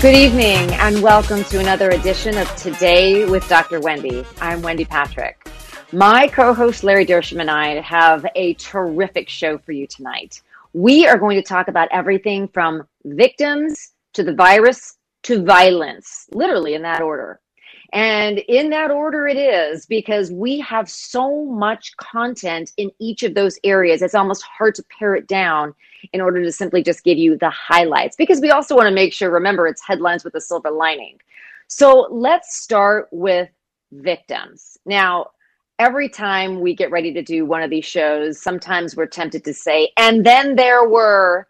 Good evening and welcome to another edition of Today with Dr. Wendy. I'm Wendy Patrick. My co host Larry Dersham and I have a terrific show for you tonight. We are going to talk about everything from victims to the virus to violence, literally in that order. And in that order it is because we have so much content in each of those areas. It's almost hard to pare it down in order to simply just give you the highlights because we also want to make sure, remember, it's headlines with a silver lining. So let's start with victims. Now, every time we get ready to do one of these shows, sometimes we're tempted to say, and then there were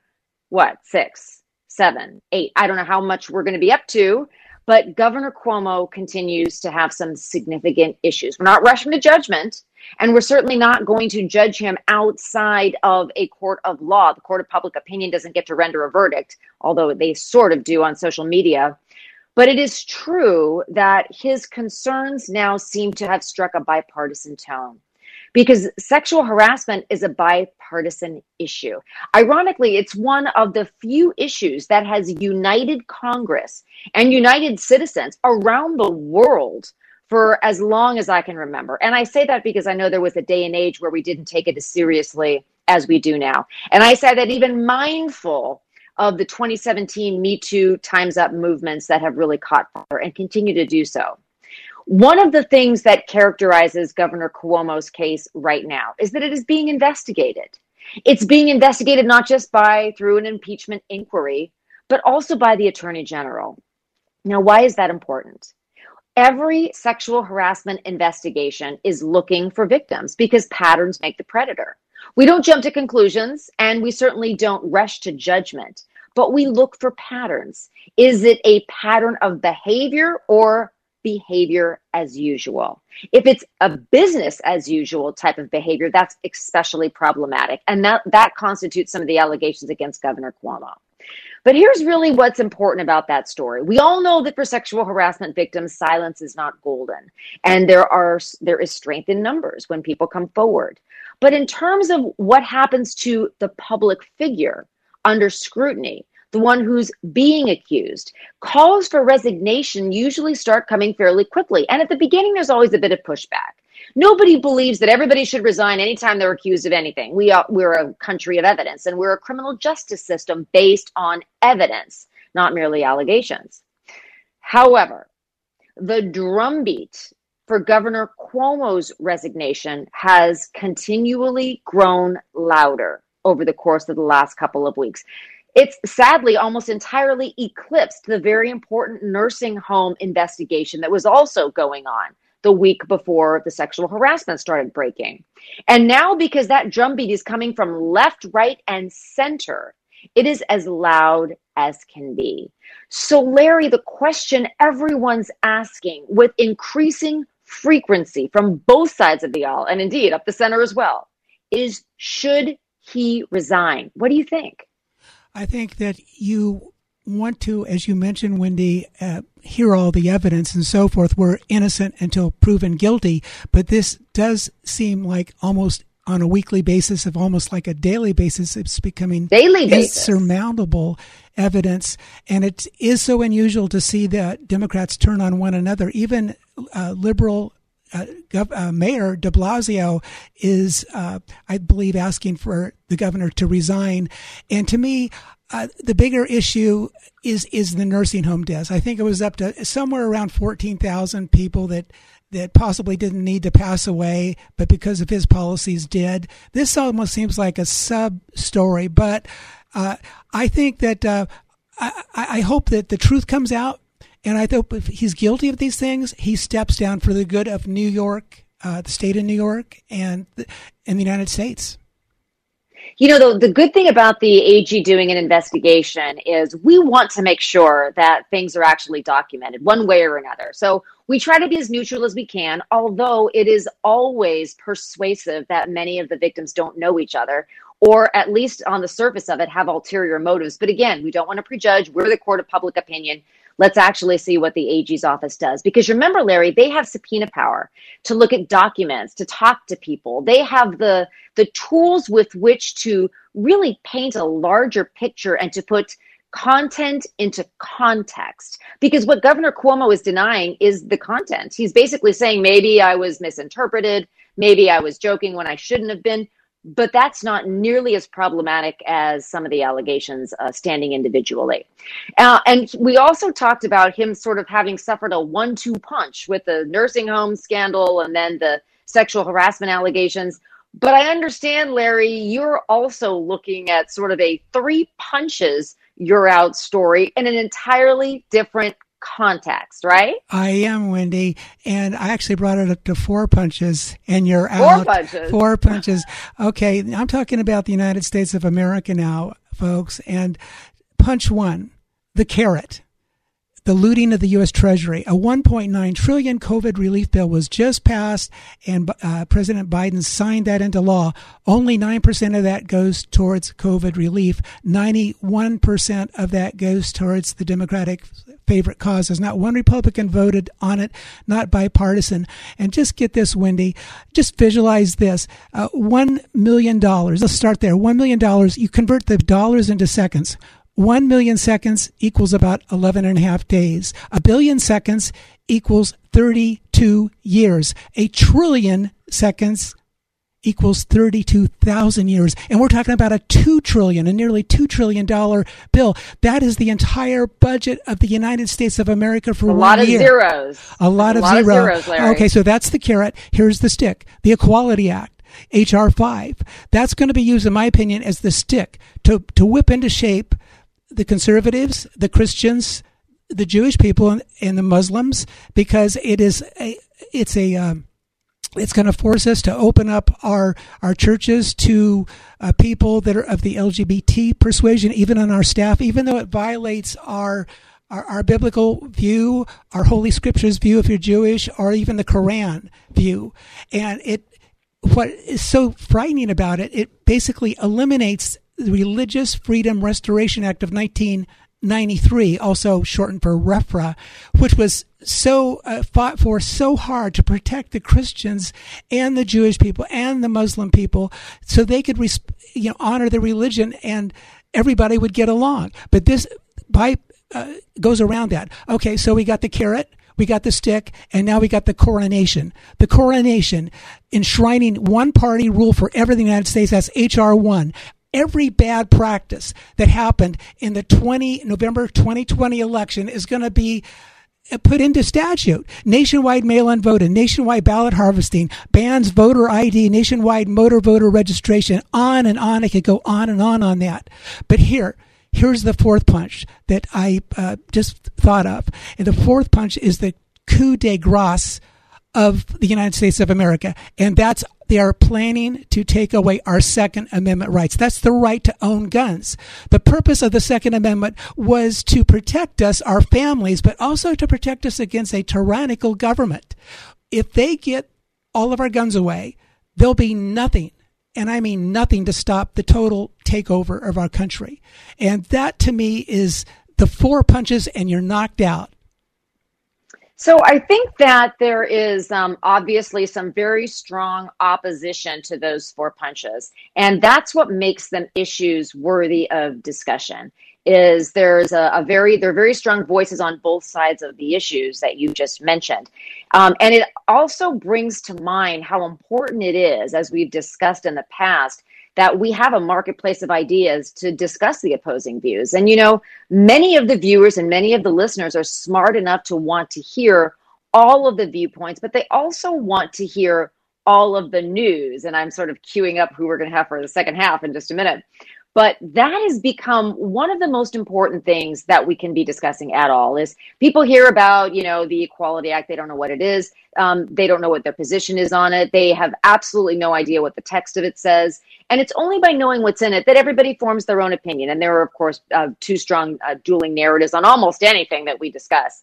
what, six, seven, eight, I don't know how much we're going to be up to but Governor Cuomo continues to have some significant issues. We're not rushing to judgment, and we're certainly not going to judge him outside of a court of law. The court of public opinion doesn't get to render a verdict, although they sort of do on social media. But it is true that his concerns now seem to have struck a bipartisan tone because sexual harassment is a bipartisan issue. Ironically, it's one of the few issues that has united Congress and united citizens around the world for as long as I can remember. And I say that because I know there was a day and age where we didn't take it as seriously as we do now. And I say that even mindful of the 2017 Me Too Time's Up movements that have really caught fire and continue to do so. One of the things that characterizes Governor Cuomo's case right now is that it is being investigated. It's being investigated not just by through an impeachment inquiry, but also by the Attorney General. Now, why is that important? Every sexual harassment investigation is looking for victims because patterns make the predator. We don't jump to conclusions and we certainly don't rush to judgment, but we look for patterns. Is it a pattern of behavior or behavior as usual. If it's a business as usual type of behavior, that's especially problematic. And that, that constitutes some of the allegations against Governor Cuomo. But here's really what's important about that story. We all know that for sexual harassment victims, silence is not golden. And there are there is strength in numbers when people come forward. But in terms of what happens to the public figure under scrutiny, the one who's being accused. Calls for resignation usually start coming fairly quickly. And at the beginning, there's always a bit of pushback. Nobody believes that everybody should resign anytime they're accused of anything. We are, we're a country of evidence and we're a criminal justice system based on evidence, not merely allegations. However, the drumbeat for Governor Cuomo's resignation has continually grown louder over the course of the last couple of weeks. It's sadly almost entirely eclipsed the very important nursing home investigation that was also going on the week before the sexual harassment started breaking. And now, because that drumbeat is coming from left, right, and center, it is as loud as can be. So, Larry, the question everyone's asking with increasing frequency from both sides of the aisle, and indeed up the center as well, is should he resign? What do you think? I think that you want to, as you mentioned, Wendy, uh, hear all the evidence and so forth. We're innocent until proven guilty, but this does seem like almost on a weekly basis, of almost like a daily basis, it's becoming daily insurmountable evidence. And it is so unusual to see that Democrats turn on one another. Even uh, liberal uh, Gov- uh, Mayor de Blasio is, uh, I believe, asking for the governor to resign. And to me, uh, the bigger issue is is the nursing home deaths. I think it was up to somewhere around fourteen thousand people that that possibly didn't need to pass away, but because of his policies did. This almost seems like a sub story, but uh, I think that uh, I, I hope that the truth comes out and I hope if he's guilty of these things, he steps down for the good of New York, uh, the state of New York, and the, and the United States. You know, the, the good thing about the AG doing an investigation is we want to make sure that things are actually documented one way or another. So we try to be as neutral as we can, although it is always persuasive that many of the victims don't know each other or at least on the surface of it have ulterior motives. But again, we don't want to prejudge. We're the court of public opinion. Let's actually see what the AG's office does. Because remember, Larry, they have subpoena power to look at documents, to talk to people. They have the, the tools with which to really paint a larger picture and to put content into context. Because what Governor Cuomo is denying is the content. He's basically saying, maybe I was misinterpreted. Maybe I was joking when I shouldn't have been but that's not nearly as problematic as some of the allegations uh, standing individually. Uh, and we also talked about him sort of having suffered a one two punch with the nursing home scandal and then the sexual harassment allegations. But I understand, Larry, you're also looking at sort of a three punches you're out story in an entirely different context, right? I am, Wendy. And I actually brought it up to four punches, and you're four out. Four punches. Four punches. Okay, I'm talking about the United States of America now, folks. And punch one, the carrot the looting of the U.S. Treasury. A 1.9 trillion COVID relief bill was just passed, and uh, President Biden signed that into law. Only 9% of that goes towards COVID relief. 91% of that goes towards the Democratic favorite causes. Not one Republican voted on it, not bipartisan. And just get this, Wendy, just visualize this. Uh, $1 million. Let's start there. $1 million. You convert the dollars into seconds. 1 million seconds equals about 11 and a half days. A billion seconds equals 32 years. A trillion seconds equals 32,000 years. And we're talking about a 2 trillion, a nearly 2 trillion dollar bill. That is the entire budget of the United States of America for a one lot year. Of zeros. A lot a of lot zero. Of zeros, Larry. Okay, so that's the carrot. Here's the stick. The Equality Act. HR 5. That's going to be used, in my opinion, as the stick to, to whip into shape the conservatives, the Christians, the Jewish people, and, and the Muslims, because it is a, it's a, um, it's going to force us to open up our our churches to uh, people that are of the LGBT persuasion, even on our staff, even though it violates our, our our, biblical view, our holy scriptures view if you're Jewish, or even the Quran view. And it, what is so frightening about it, it basically eliminates the Religious Freedom Restoration Act of 1993, also shortened for RFRA, which was so uh, fought for so hard to protect the Christians and the Jewish people and the Muslim people, so they could you know honor their religion and everybody would get along. But this by uh, goes around that. Okay, so we got the carrot we got the stick, and now we got the coronation. The coronation enshrining one party rule for everything in the United States. That's HR 1 every bad practice that happened in the 20 November 2020 election is going to be put into statute. Nationwide mail-in voting, nationwide ballot harvesting, bans voter ID, nationwide motor voter registration, on and on. It could go on and on on that. But here, here's the fourth punch that I uh, just thought of. And the fourth punch is the coup de grace of the United States of America. And that's they are planning to take away our Second Amendment rights. That's the right to own guns. The purpose of the Second Amendment was to protect us, our families, but also to protect us against a tyrannical government. If they get all of our guns away, there'll be nothing, and I mean nothing, to stop the total takeover of our country. And that to me is the four punches, and you're knocked out. So I think that there is um, obviously some very strong opposition to those four punches, and that's what makes them issues worthy of discussion. Is there's a, a very there are very strong voices on both sides of the issues that you just mentioned, um, and it also brings to mind how important it is, as we've discussed in the past, that we have a marketplace of ideas to discuss the opposing views. And, you know, many of the viewers and many of the listeners are smart enough to want to hear all of the viewpoints, but they also want to hear all of the news. And I'm sort of queuing up who we're going to have for the second half in just a minute. But that has become one of the most important things that we can be discussing at all is people hear about, you know, the Equality Act. They don't know what it is. Um, they don't know what their position is on it. They have absolutely no idea what the text of it says. And it's only by knowing what's in it that everybody forms their own opinion. And there are, of course, uh, two strong uh, dueling narratives on almost anything that we discuss.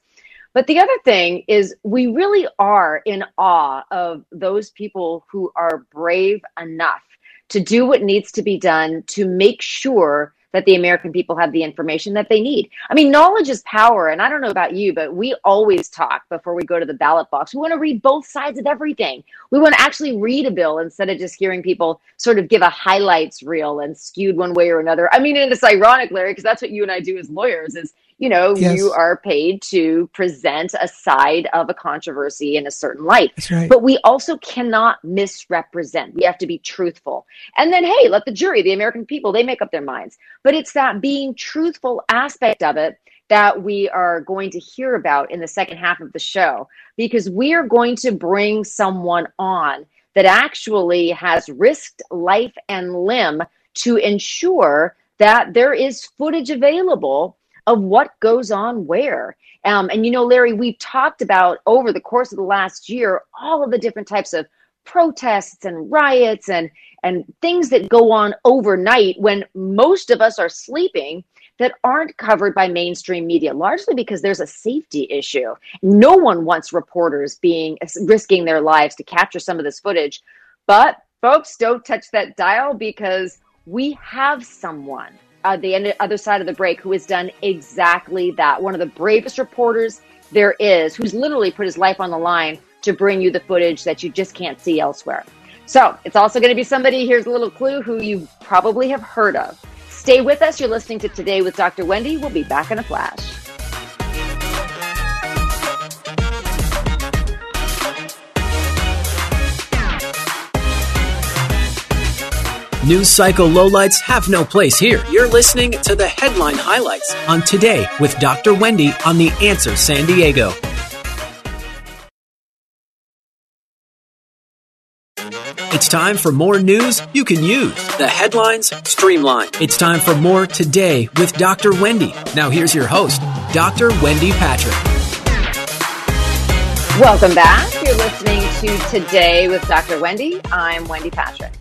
But the other thing is, we really are in awe of those people who are brave enough to do what needs to be done to make sure that the American people have the information that they need. I mean, knowledge is power. And I don't know about you, but we always talk before we go to the ballot box. We want to read both sides of everything. We want to actually read a bill instead of just hearing people sort of give a highlights reel and skewed one way or another. I mean, and it's ironic, Larry, because that's what you and I do as lawyers is you know, yes. you are paid to present a side of a controversy in a certain light. Right. But we also cannot misrepresent. We have to be truthful. And then, hey, let the jury, the American people, they make up their minds. But it's that being truthful aspect of it that we are going to hear about in the second half of the show, because we are going to bring someone on that actually has risked life and limb to ensure that there is footage available of what goes on where. Um, and you know, Larry, we've talked about over the course of the last year all of the different types of protests and riots and and things that go on overnight when most of us are sleeping that aren't covered by mainstream media largely because there's a safety issue. No one wants reporters being risking their lives to capture some of this footage. But folks don't touch that dial because we have someone uh, the other side of the break who has done exactly that. One of the bravest reporters there is, who's literally put his life on the line to bring you the footage that you just can't see elsewhere. So it's also going to be somebody, here's a little clue, who you probably have heard of. Stay with us. You're listening to Today with Dr. Wendy. We'll be back in a flash. News cycle lowlights have no place here. You're listening to the headline highlights on Today with Dr. Wendy on The Answer San Diego. It's time for more news you can use. The headlines streamlined. It's time for more Today with Dr. Wendy. Now here's your host, Dr. Wendy Patrick. Welcome back. You're listening to Today with Dr. Wendy. I'm Wendy Patrick.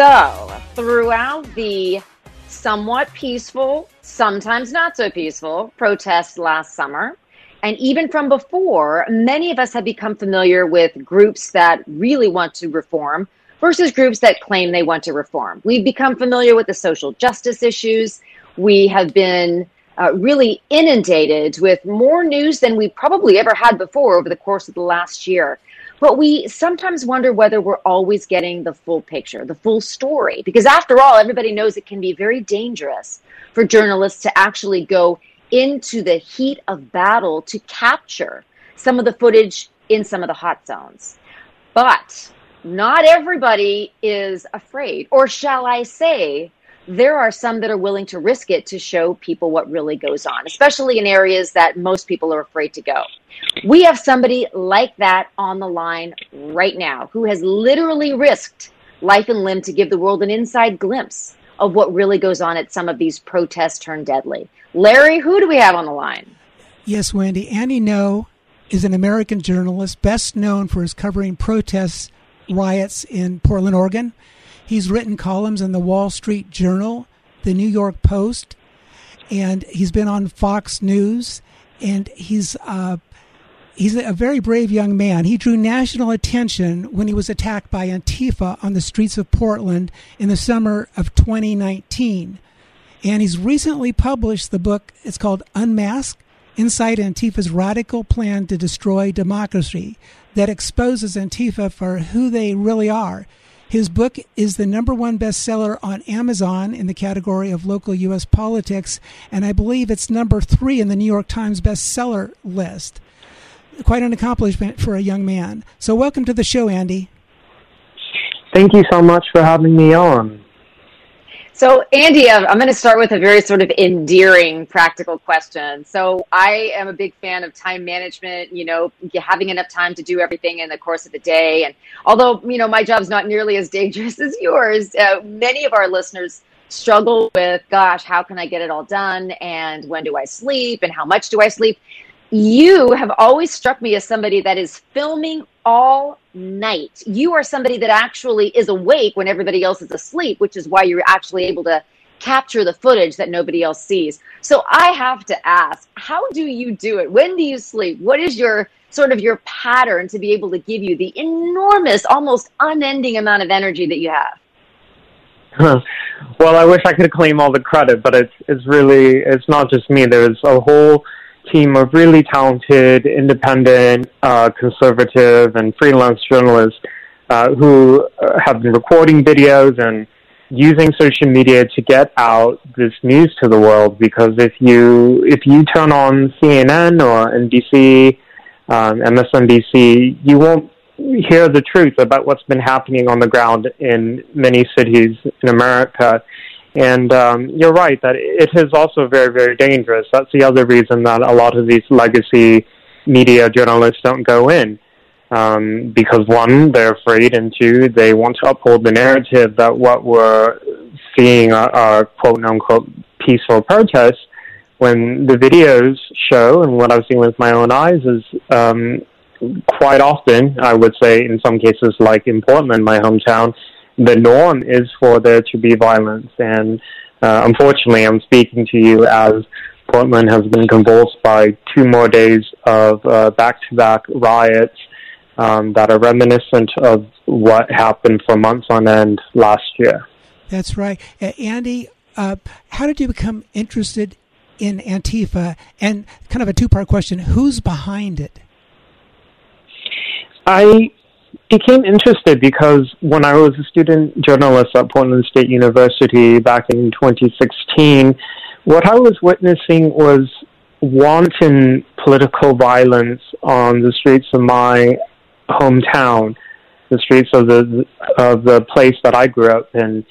So, throughout the somewhat peaceful, sometimes not so peaceful protests last summer, and even from before, many of us have become familiar with groups that really want to reform versus groups that claim they want to reform. We've become familiar with the social justice issues. We have been uh, really inundated with more news than we probably ever had before over the course of the last year. But we sometimes wonder whether we're always getting the full picture, the full story. Because after all, everybody knows it can be very dangerous for journalists to actually go into the heat of battle to capture some of the footage in some of the hot zones. But not everybody is afraid, or shall I say, there are some that are willing to risk it to show people what really goes on, especially in areas that most people are afraid to go. We have somebody like that on the line right now who has literally risked life and limb to give the world an inside glimpse of what really goes on at some of these protests turned deadly. Larry, who do we have on the line? Yes, Wendy. Andy Ngo is an American journalist best known for his covering protests, riots in Portland, Oregon. He's written columns in the Wall Street Journal, the New York Post, and he's been on Fox News. And he's uh, he's a very brave young man. He drew national attention when he was attacked by Antifa on the streets of Portland in the summer of 2019. And he's recently published the book. It's called Unmasked Inside Antifa's Radical Plan to Destroy Democracy that exposes Antifa for who they really are. His book is the number one bestseller on Amazon in the category of local U.S. politics, and I believe it's number three in the New York Times bestseller list. Quite an accomplishment for a young man. So, welcome to the show, Andy. Thank you so much for having me on. So, Andy, I'm going to start with a very sort of endearing practical question. So, I am a big fan of time management, you know, having enough time to do everything in the course of the day. And although, you know, my job's not nearly as dangerous as yours, uh, many of our listeners struggle with, gosh, how can I get it all done? And when do I sleep? And how much do I sleep? You have always struck me as somebody that is filming all night. You are somebody that actually is awake when everybody else is asleep, which is why you're actually able to capture the footage that nobody else sees. So I have to ask, how do you do it? When do you sleep? What is your sort of your pattern to be able to give you the enormous, almost unending amount of energy that you have? Well, I wish I could claim all the credit, but it's it's really it's not just me. There's a whole team of really talented, independent, uh, conservative, and freelance journalists uh, who uh, have been recording videos and using social media to get out this news to the world. Because if you if you turn on CNN or NBC, um, MSNBC, you won't hear the truth about what's been happening on the ground in many cities in America. And um, you're right that it is also very, very dangerous. That's the other reason that a lot of these legacy media journalists don't go in. Um, because one, they're afraid, and two, they want to uphold the narrative that what we're seeing are, are quote unquote peaceful protests. When the videos show, and what I've seen with my own eyes, is um, quite often, I would say, in some cases, like in Portland, my hometown, the norm is for there to be violence. And uh, unfortunately, I'm speaking to you as Portland has been convulsed by two more days of uh, back-to-back riots um, that are reminiscent of what happened for months on end last year. That's right, uh, Andy. Uh, how did you become interested in Antifa? And kind of a two-part question: Who's behind it? I became interested because when I was a student journalist at Portland State University back in 2016, what I was witnessing was wanton political violence on the streets of my hometown, the streets of the of the place that I grew up in,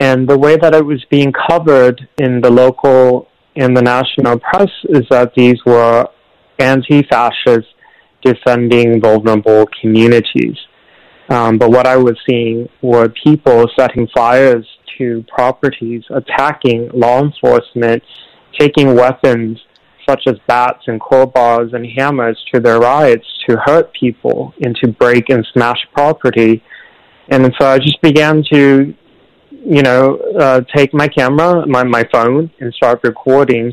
and the way that it was being covered in the local and the national press is that these were anti-fascist defending vulnerable communities. Um, but what I was seeing were people setting fires to properties, attacking law enforcement, taking weapons such as bats and crowbars and hammers to their riots to hurt people and to break and smash property. And so I just began to, you know, uh, take my camera, my, my phone, and start recording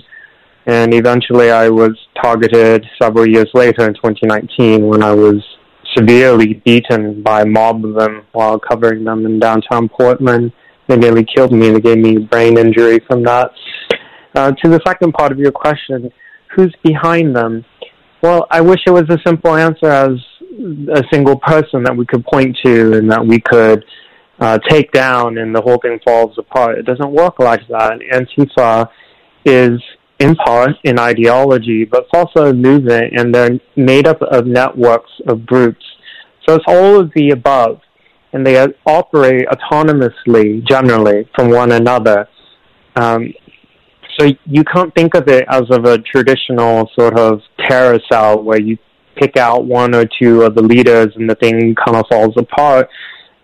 and eventually I was targeted several years later in 2019 when I was severely beaten by a mob of them while covering them in downtown Portland. They nearly killed me. They gave me brain injury from that. Uh, to the second part of your question, who's behind them? Well, I wish it was a simple answer as a single person that we could point to and that we could uh, take down and the whole thing falls apart. It doesn't work like that. Antifa is in part in ideology, but it's also a movement, and they're made up of networks of groups. So it's all of the above, and they operate autonomously, generally, from one another. Um, so you can't think of it as of a traditional sort of terror cell where you pick out one or two of the leaders and the thing kind of falls apart.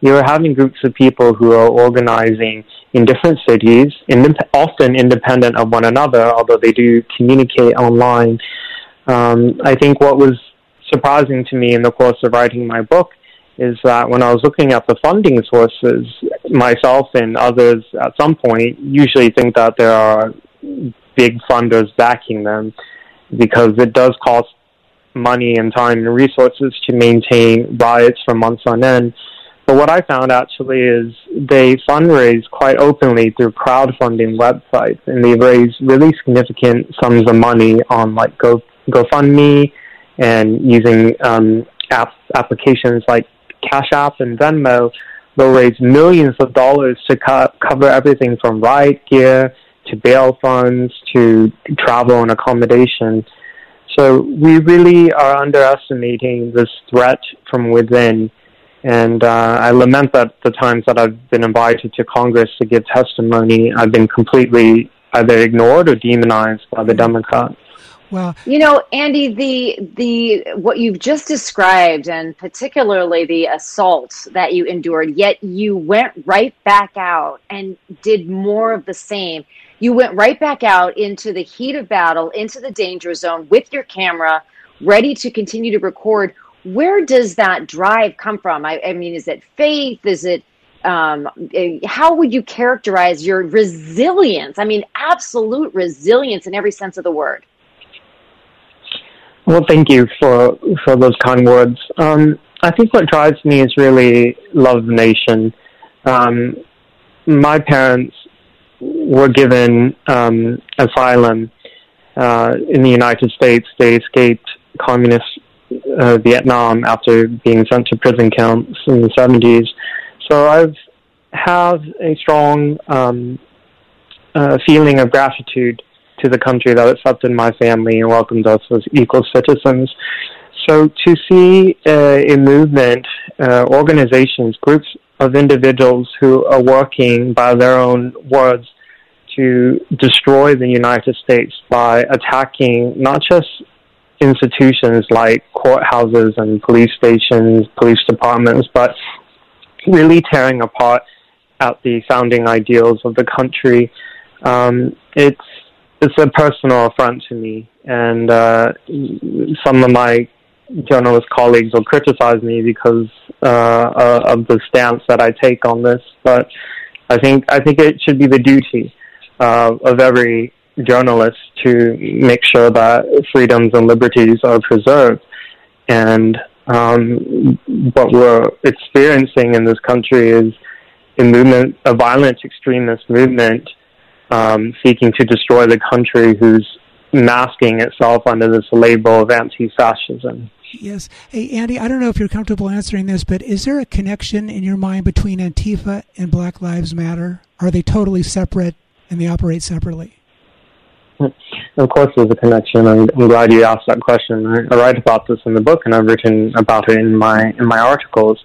You're having groups of people who are organizing in different cities, often independent of one another, although they do communicate online. Um, I think what was surprising to me in the course of writing my book is that when I was looking at the funding sources, myself and others at some point usually think that there are big funders backing them because it does cost money and time and resources to maintain riots for months on end. But what I found actually is they fundraise quite openly through crowdfunding websites, and they raise really significant sums of money on like Go GoFundMe and using um, apps applications like Cash App and Venmo. They'll raise millions of dollars to co- cover everything from riot gear to bail funds to travel and accommodation. So we really are underestimating this threat from within and uh, I lament that the times that I've been invited to Congress to give testimony, I've been completely either ignored or demonized by the Democrats. Well, you know, Andy, the the what you've just described, and particularly the assault that you endured, yet you went right back out and did more of the same. You went right back out into the heat of battle, into the danger zone with your camera, ready to continue to record. Where does that drive come from? I, I mean, is it faith? Is it um, eh, how would you characterize your resilience? I mean, absolute resilience in every sense of the word. Well, thank you for for those kind words. Um, I think what drives me is really love of nation. Um, my parents were given um, asylum uh, in the United States. They escaped communist uh, Vietnam after being sent to prison camps in the 70s. So I've have a strong um, uh, feeling of gratitude to the country that accepted my family and welcomed us as equal citizens. So to see uh, a movement, uh, organizations, groups of individuals who are working by their own words to destroy the United States by attacking not just institutions like courthouses and police stations, police departments, but really tearing apart at the founding ideals of the country. Um, it's it's a personal affront to me, and uh, some of my journalist colleagues will criticize me because uh, uh, of the stance that I take on this. But I think I think it should be the duty uh, of every journalist to make sure that freedoms and liberties are preserved. And um, what we're experiencing in this country is a movement, a violent extremist movement um, seeking to destroy the country who's masking itself under this label of anti-fascism. Yes. Hey, Andy, I don't know if you're comfortable answering this, but is there a connection in your mind between Antifa and Black Lives Matter? Are they totally separate and they operate separately? Of course, there's a connection. I'm, I'm glad you asked that question. I, I, write about this in the book, and I've written about it in my in my articles.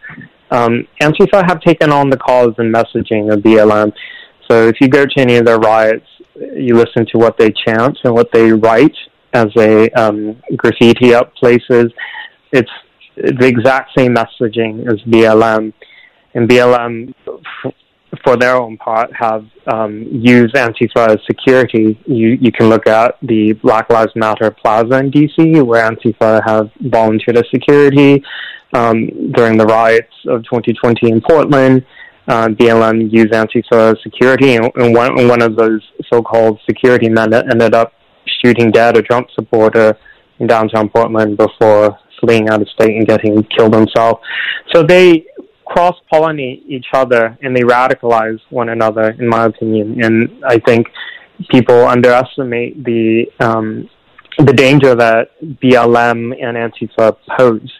Um, Antifa have taken on the cause and messaging of BLM. So if you go to any of their riots, you listen to what they chant and what they write as they um, graffiti up places. It's the exact same messaging as BLM. And BLM, for their own part, have um, used Antifa as security. You, you can look at the Black Lives Matter Plaza in DC, where Antifa have volunteered as security um, during the riots of 2020 in Portland. Uh, BLM used Antifa security, and, and one, one of those so-called security men ended up shooting dead a Trump supporter in downtown Portland before fleeing out of state and getting killed himself. So they cross pollinate each other and they radicalize one another, in my opinion. And I think people underestimate the um, the danger that BLM and Antifa pose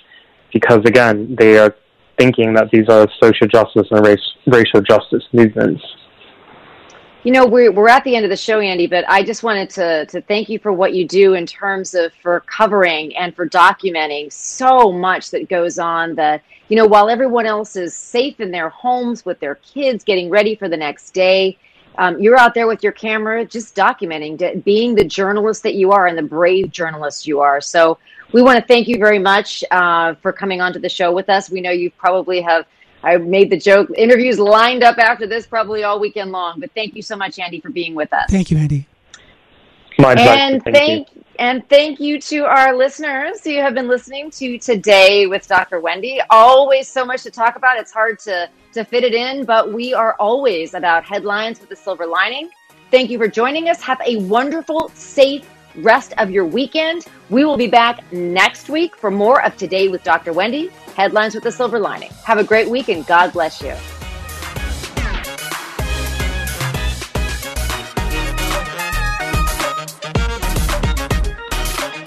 because again, they are thinking that these are social justice and race, racial justice movements. You know, we're, we're at the end of the show, Andy, but I just wanted to, to thank you for what you do in terms of for covering and for documenting so much that goes on that, you know, while everyone else is safe in their homes with their kids getting ready for the next day, um, you're out there with your camera just documenting, being the journalist that you are and the brave journalist you are. So we want to thank you very much uh, for coming onto the show with us. We know you probably have. I made the joke. Interviews lined up after this probably all weekend long. But thank you so much, Andy, for being with us. Thank you, Andy. My and thank, thank you. and thank you to our listeners who have been listening to today with Dr. Wendy. Always so much to talk about. It's hard to to fit it in, but we are always about headlines with a silver lining. Thank you for joining us. Have a wonderful, safe rest of your weekend. We will be back next week for more of Today with Dr. Wendy, Headlines with a Silver Lining. Have a great week and God bless you.